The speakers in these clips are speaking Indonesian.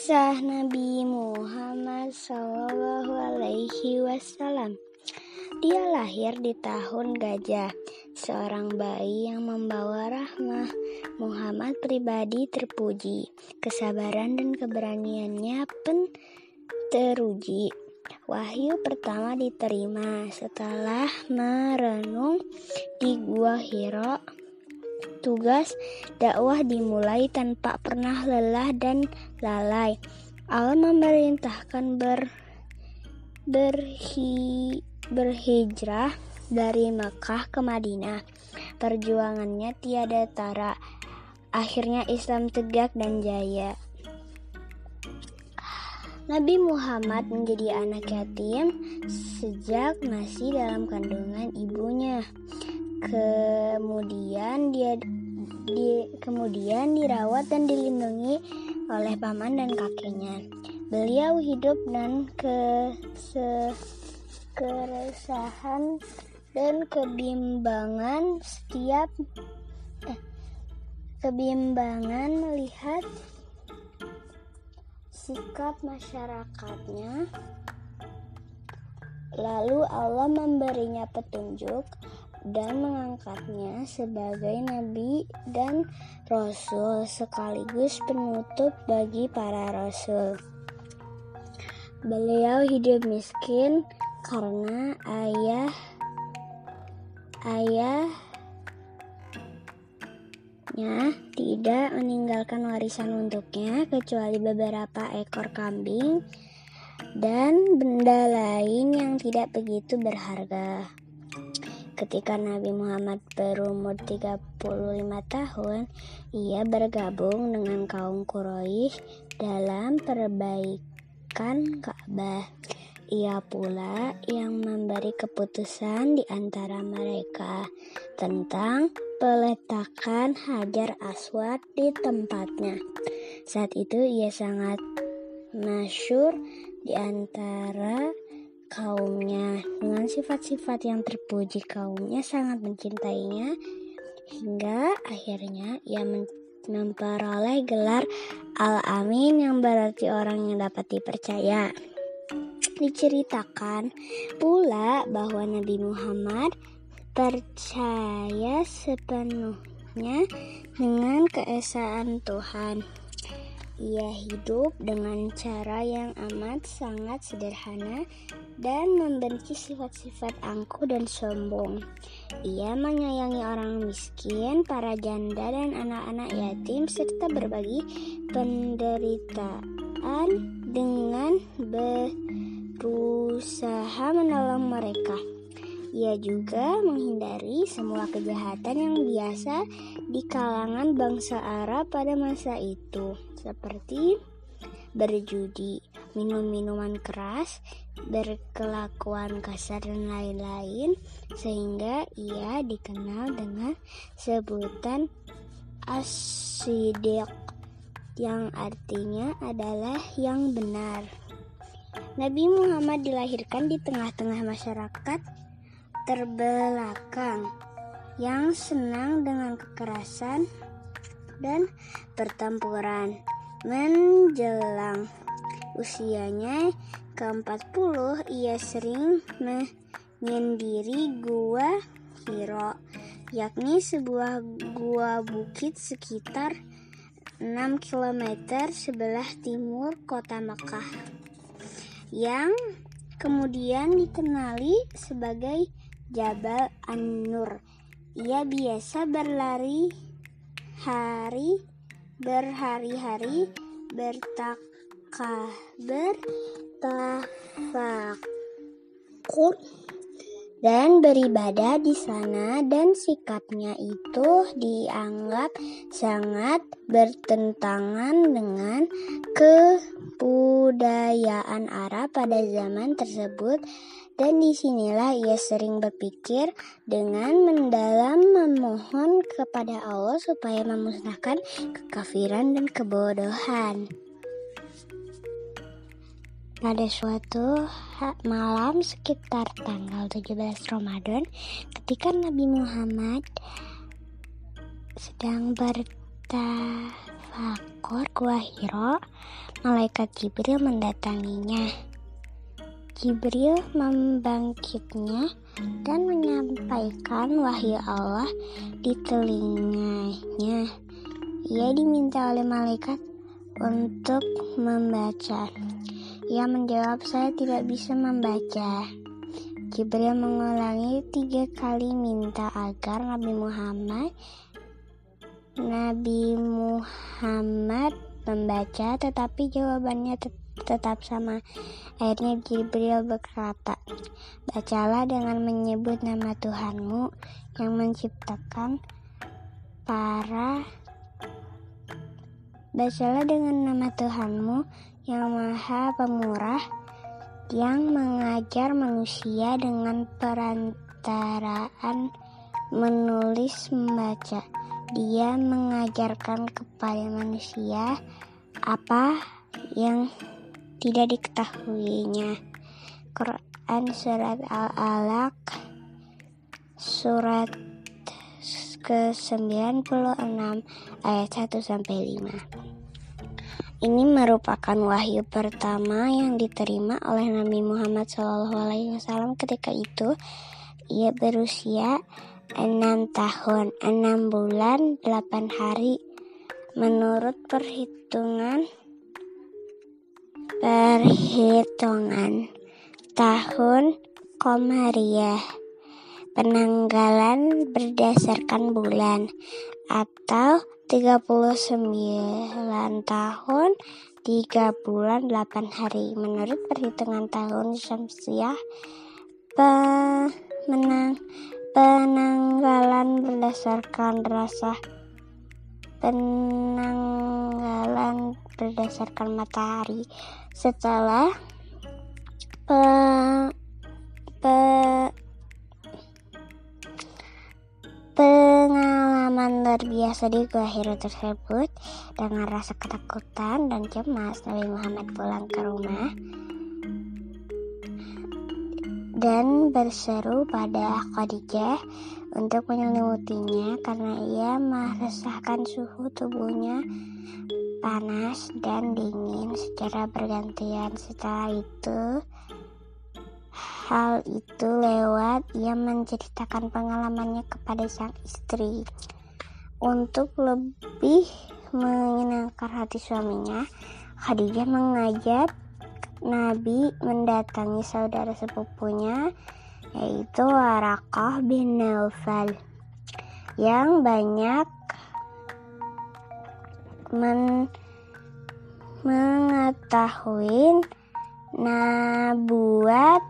Kisah Nabi Muhammad Sallallahu Alaihi Wasallam. Dia lahir di tahun gajah, seorang bayi yang membawa rahmah. Muhammad pribadi terpuji, kesabaran dan keberaniannya pun teruji. Wahyu pertama diterima setelah merenung di Gua Hiro tugas dakwah dimulai tanpa pernah lelah dan lalai. Allah memerintahkan ber, berhi, berhijrah dari Mekah ke Madinah. Perjuangannya tiada tara. Akhirnya Islam tegak dan jaya. Nabi Muhammad menjadi anak yatim sejak masih dalam kandungan ibunya. Kemudian dia di, kemudian dirawat dan dilindungi oleh paman dan kakeknya. Beliau hidup dan ke se, keresahan dan kebimbangan setiap eh, kebimbangan melihat sikap masyarakatnya. Lalu Allah memberinya petunjuk dan mengangkatnya sebagai nabi dan rasul sekaligus penutup bagi para rasul. Beliau hidup miskin karena ayah ayahnya tidak meninggalkan warisan untuknya kecuali beberapa ekor kambing dan benda lain yang tidak begitu berharga. Ketika Nabi Muhammad berumur 35 tahun, ia bergabung dengan kaum Quraisy dalam perbaikan Ka'bah. Ia pula yang memberi keputusan di antara mereka tentang peletakan Hajar Aswad di tempatnya. Saat itu ia sangat masyur di antara kaumnya dengan sifat-sifat yang terpuji kaumnya sangat mencintainya hingga akhirnya ia memperoleh gelar Al-Amin yang berarti orang yang dapat dipercaya. Diceritakan pula bahwa Nabi Muhammad percaya sepenuhnya dengan keesaan Tuhan. Ia hidup dengan cara yang amat sangat sederhana dan membenci sifat-sifat angkuh dan sombong. Ia menyayangi orang miskin, para janda dan anak-anak yatim serta berbagi penderitaan dengan berusaha menolong mereka. Ia juga menghindari semua kejahatan yang biasa di kalangan bangsa Arab pada masa itu seperti berjudi, minum minuman keras, berkelakuan kasar dan lain-lain sehingga ia dikenal dengan sebutan asidik yang artinya adalah yang benar. Nabi Muhammad dilahirkan di tengah-tengah masyarakat terbelakang yang senang dengan kekerasan dan pertempuran. Menjelang usianya ke-40, ia sering menyendiri gua Hiro, yakni sebuah gua bukit sekitar 6 km sebelah timur kota Mekah yang kemudian dikenali sebagai Jabal An-Nur. Ia biasa berlari hari berhari-hari bertakah bertafakur dan beribadah di sana. Dan sikapnya itu dianggap sangat bertentangan dengan kebudayaan Arab pada zaman tersebut dan di sinilah ia sering berpikir dengan mendalam memohon kepada Allah supaya memusnahkan kekafiran dan kebodohan. Pada suatu malam sekitar tanggal 17 Ramadan, ketika Nabi Muhammad sedang bertafakkur tafakur gua malaikat Jibril mendatanginya. Jibril membangkitnya dan menyampaikan wahyu Allah di telinganya. Ia diminta oleh malaikat untuk membaca. Ia menjawab, "Saya tidak bisa membaca." Jibril mengulangi tiga kali minta agar Nabi Muhammad Nabi Muhammad membaca tetapi jawabannya tetap sama. Akhirnya Jibril berkata, Bacalah dengan menyebut nama Tuhanmu yang menciptakan para Bacalah dengan nama Tuhanmu yang maha pemurah yang mengajar manusia dengan perantaraan menulis membaca. Dia mengajarkan kepada manusia apa yang tidak diketahuinya. Quran surat Al-Alaq surat ke-96 ayat 1 sampai 5. Ini merupakan wahyu pertama yang diterima oleh Nabi Muhammad SAW ketika itu ia berusia 6 tahun, 6 bulan, 8 hari menurut perhitungan perhitungan tahun Komariah penanggalan berdasarkan bulan atau 39 tahun 3 bulan 8 hari. Menurut perhitungan tahun Syamsiah pemenang penanggalan berdasarkan rasa penanggalan berdasarkan matahari setelah pe, pe, Pengalaman luar biasa di Gua Hiro tersebut dengan rasa ketakutan dan cemas Nabi Muhammad pulang ke rumah dan berseru pada Khadijah untuk menyelimutinya karena ia merasakan suhu tubuhnya panas dan dingin secara bergantian. Setelah itu, hal itu lewat ia menceritakan pengalamannya kepada sang istri. Untuk lebih menyenangkan hati suaminya, Khadijah mengajak Nabi mendatangi saudara sepupunya yaitu Warakah bin Naufal yang banyak men mengetahui nabuat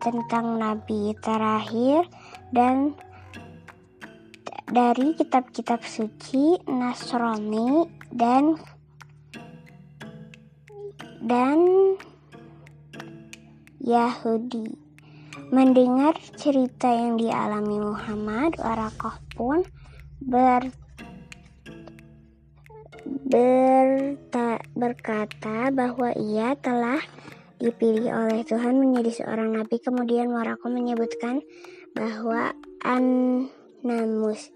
tentang nabi terakhir dan dari kitab-kitab suci Nasrani dan dan Yahudi. Mendengar cerita yang dialami Muhammad, Warakoh pun ber, berta, berkata bahwa ia telah dipilih oleh Tuhan menjadi seorang nabi. Kemudian Warako menyebutkan bahwa An-Namus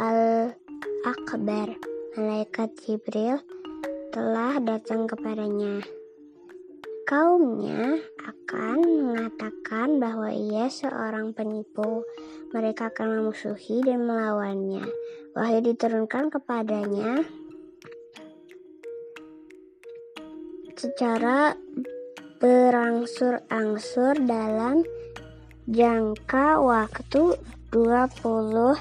Al-Akbar, malaikat Jibril, telah datang kepadanya. Kaumnya akan mengatakan bahwa ia seorang penipu. Mereka akan memusuhi dan melawannya. Wahyu diturunkan kepadanya secara berangsur-angsur dalam jangka waktu 23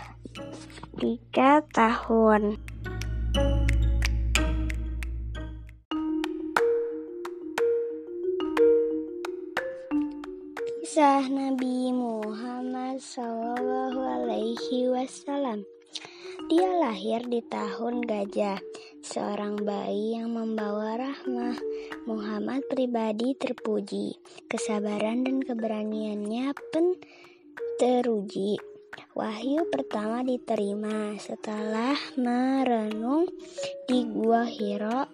tahun. Kisah Nabi Muhammad Sallallahu Alaihi Wasallam. Dia lahir di tahun gajah seorang bayi yang membawa rahmah. Muhammad pribadi terpuji, kesabaran dan keberaniannya pun teruji. Wahyu pertama diterima setelah merenung di Gua Hiro.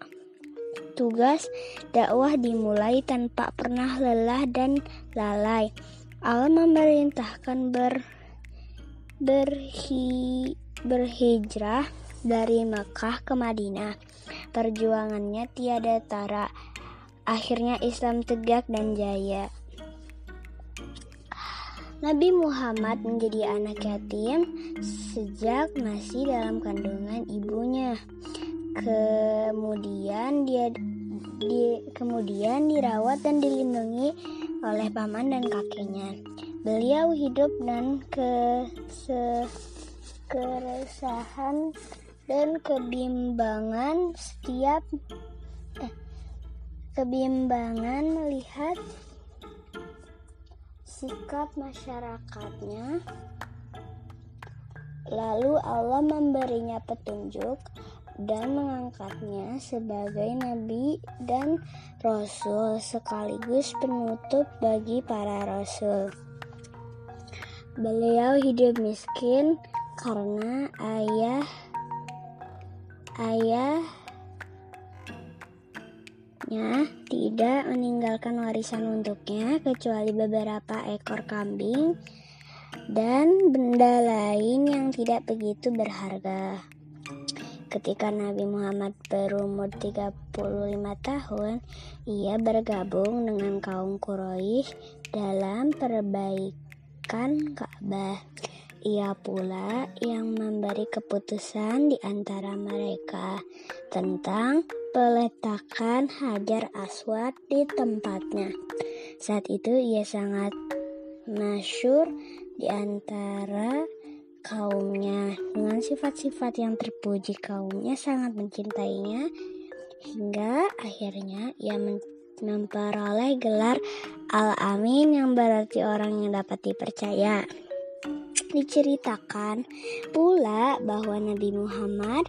Tugas dakwah dimulai tanpa pernah lelah dan lalai. Allah memerintahkan ber, berhi, berhijrah dari Mekah ke Madinah. Perjuangannya tiada tara. Akhirnya Islam tegak dan jaya. Nabi Muhammad menjadi anak yatim sejak masih dalam kandungan ibunya. Kemudian dia di, kemudian dirawat dan dilindungi oleh paman dan kakeknya. Beliau hidup dan ke se, keresahan dan kebimbangan setiap eh, kebimbangan melihat sikap masyarakatnya. Lalu Allah memberinya petunjuk dan mengangkatnya sebagai nabi dan rasul sekaligus penutup bagi para rasul. Beliau hidup miskin karena ayah ayahnya tidak meninggalkan warisan untuknya kecuali beberapa ekor kambing dan benda lain yang tidak begitu berharga. Ketika Nabi Muhammad berumur 35 tahun, ia bergabung dengan kaum Quraisy dalam perbaikan Ka'bah. Ia pula yang memberi keputusan di antara mereka tentang peletakan Hajar Aswad di tempatnya. Saat itu ia sangat masyur di antara kaumnya dengan sifat-sifat yang terpuji kaumnya sangat mencintainya hingga akhirnya ia memperoleh gelar Al-Amin yang berarti orang yang dapat dipercaya. Diceritakan pula bahwa Nabi Muhammad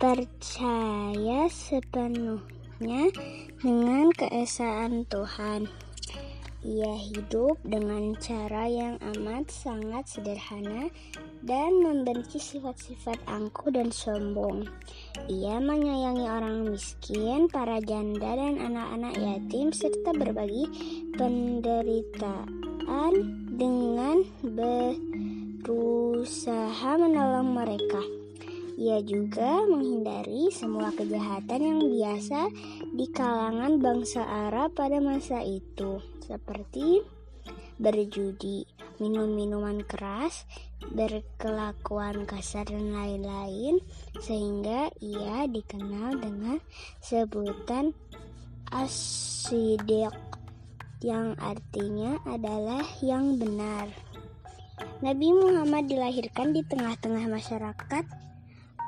percaya sepenuhnya dengan keesaan Tuhan. Ia hidup dengan cara yang amat sangat sederhana dan membenci sifat-sifat angkuh dan sombong. Ia menyayangi orang miskin, para janda dan anak-anak yatim serta berbagi penderitaan dengan berusaha menolong mereka. Ia juga menghindari semua kejahatan yang biasa di kalangan bangsa Arab pada masa itu, seperti berjudi, minum minuman keras, berkelakuan kasar dan lain-lain sehingga ia dikenal dengan sebutan asidik yang artinya adalah yang benar. Nabi Muhammad dilahirkan di tengah-tengah masyarakat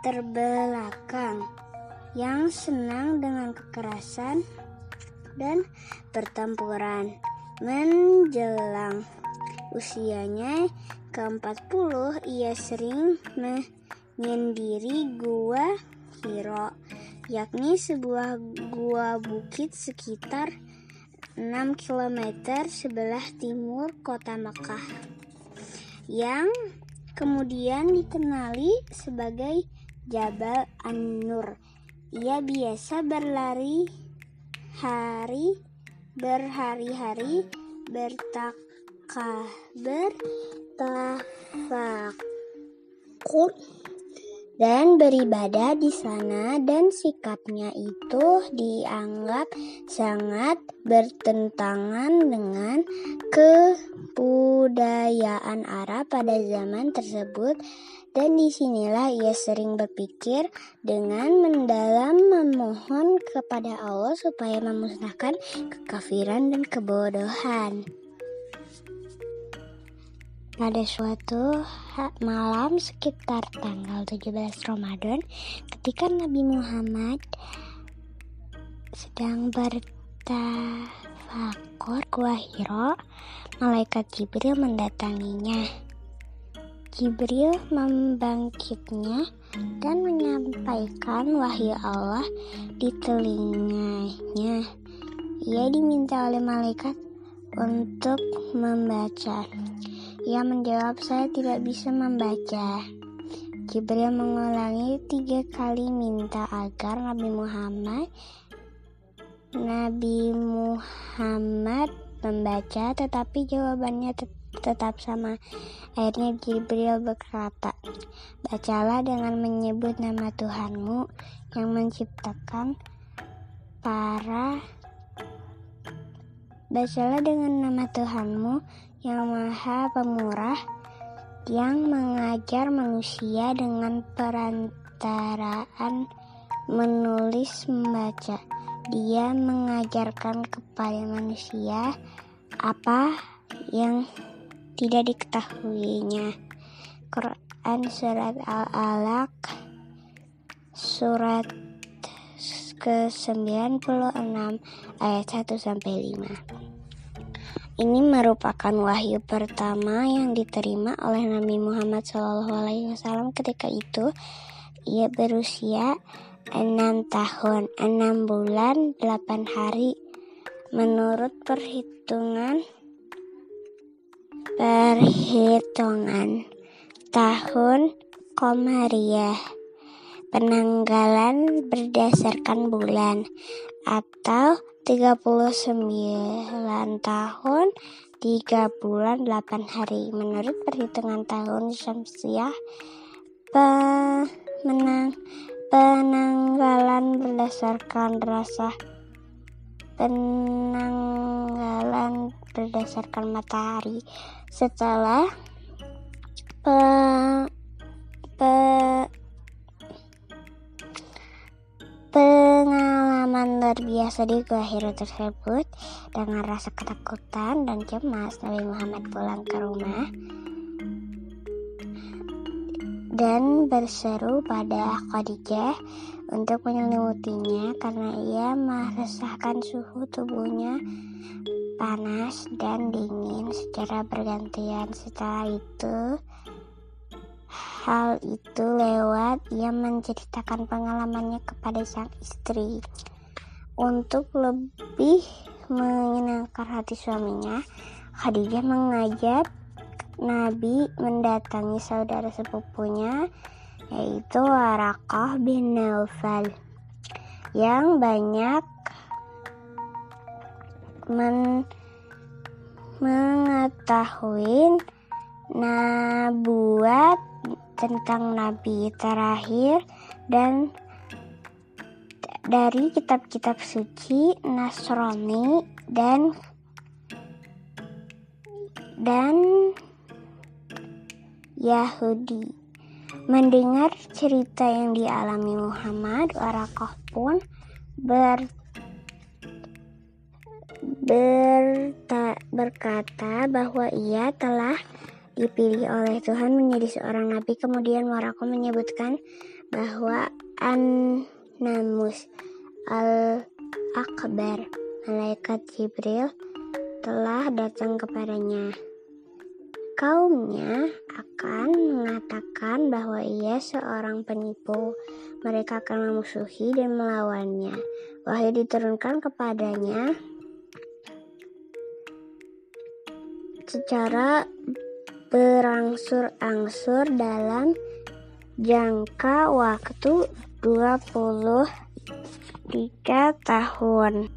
terbelakang yang senang dengan kekerasan dan pertempuran menjelang usianya ke-40 ia sering menyendiri gua Hiro, yakni sebuah gua bukit sekitar 6 km sebelah timur kota Mekah yang kemudian dikenali sebagai Jabal An-Nur. Ia biasa berlari hari berhari-hari bertakah bertafakur dan beribadah di sana dan sikapnya itu dianggap sangat bertentangan dengan kebudayaan Arab pada zaman tersebut dan di sinilah ia sering berpikir dengan mendalam memohon kepada Allah supaya memusnahkan kekafiran dan kebodohan. Pada suatu malam sekitar tanggal 17 Ramadan, ketika Nabi Muhammad sedang bertafakur Gua Hiro, malaikat Jibril mendatanginya. Jibril membangkitnya dan menyampaikan wahyu Allah di telinganya. Ia diminta oleh malaikat untuk membaca. Ia menjawab, saya tidak bisa membaca. Jibril mengulangi tiga kali minta agar Nabi Muhammad Nabi Muhammad membaca tetapi jawabannya tetap sama. Akhirnya Jibril berkata, Bacalah dengan menyebut nama Tuhanmu yang menciptakan para Bacalah dengan nama Tuhanmu yang maha pemurah yang mengajar manusia dengan perantaraan menulis membaca. Dia mengajarkan kepada manusia apa yang tidak diketahuinya. Quran Surat Al-Alaq Surat ke-96 ayat 1 sampai 5. Ini merupakan wahyu pertama yang diterima oleh Nabi Muhammad SAW ketika itu ia berusia enam tahun, enam bulan, delapan hari. Menurut perhitungan perhitungan tahun Komariah penanggalan berdasarkan bulan atau 39 tahun 3 bulan 8 hari. Menurut perhitungan tahun Syamsiah pemenang penanggalan berdasarkan rasa penanggalan berdasarkan matahari. Setelah pengalaman luar biasa di Gua Hiro tersebut dengan rasa ketakutan dan cemas Nabi Muhammad pulang ke rumah dan berseru pada Khadijah untuk menyelimutinya karena ia merasakan suhu tubuhnya panas dan dingin secara bergantian. Setelah itu, hal itu lewat ia menceritakan pengalamannya kepada sang istri. Untuk lebih menyenangkan hati suaminya, Khadijah mengajak Nabi mendatangi saudara sepupunya yaitu Warakah bin Naufal yang banyak men mengetahui nabuat tentang nabi terakhir dan dari kitab-kitab suci Nasrani dan dan Yahudi. Mendengar cerita yang dialami Muhammad, Warakah pun ber, berta, berkata bahwa ia telah dipilih oleh Tuhan menjadi seorang nabi. Kemudian Warakah menyebutkan bahwa An-Namus Al-Akbar, malaikat Jibril, telah datang kepadanya. Kaumnya akan mengatakan bahwa ia seorang penipu. Mereka akan memusuhi dan melawannya. Wahyu diturunkan kepadanya secara berangsur-angsur dalam jangka waktu 23 tahun.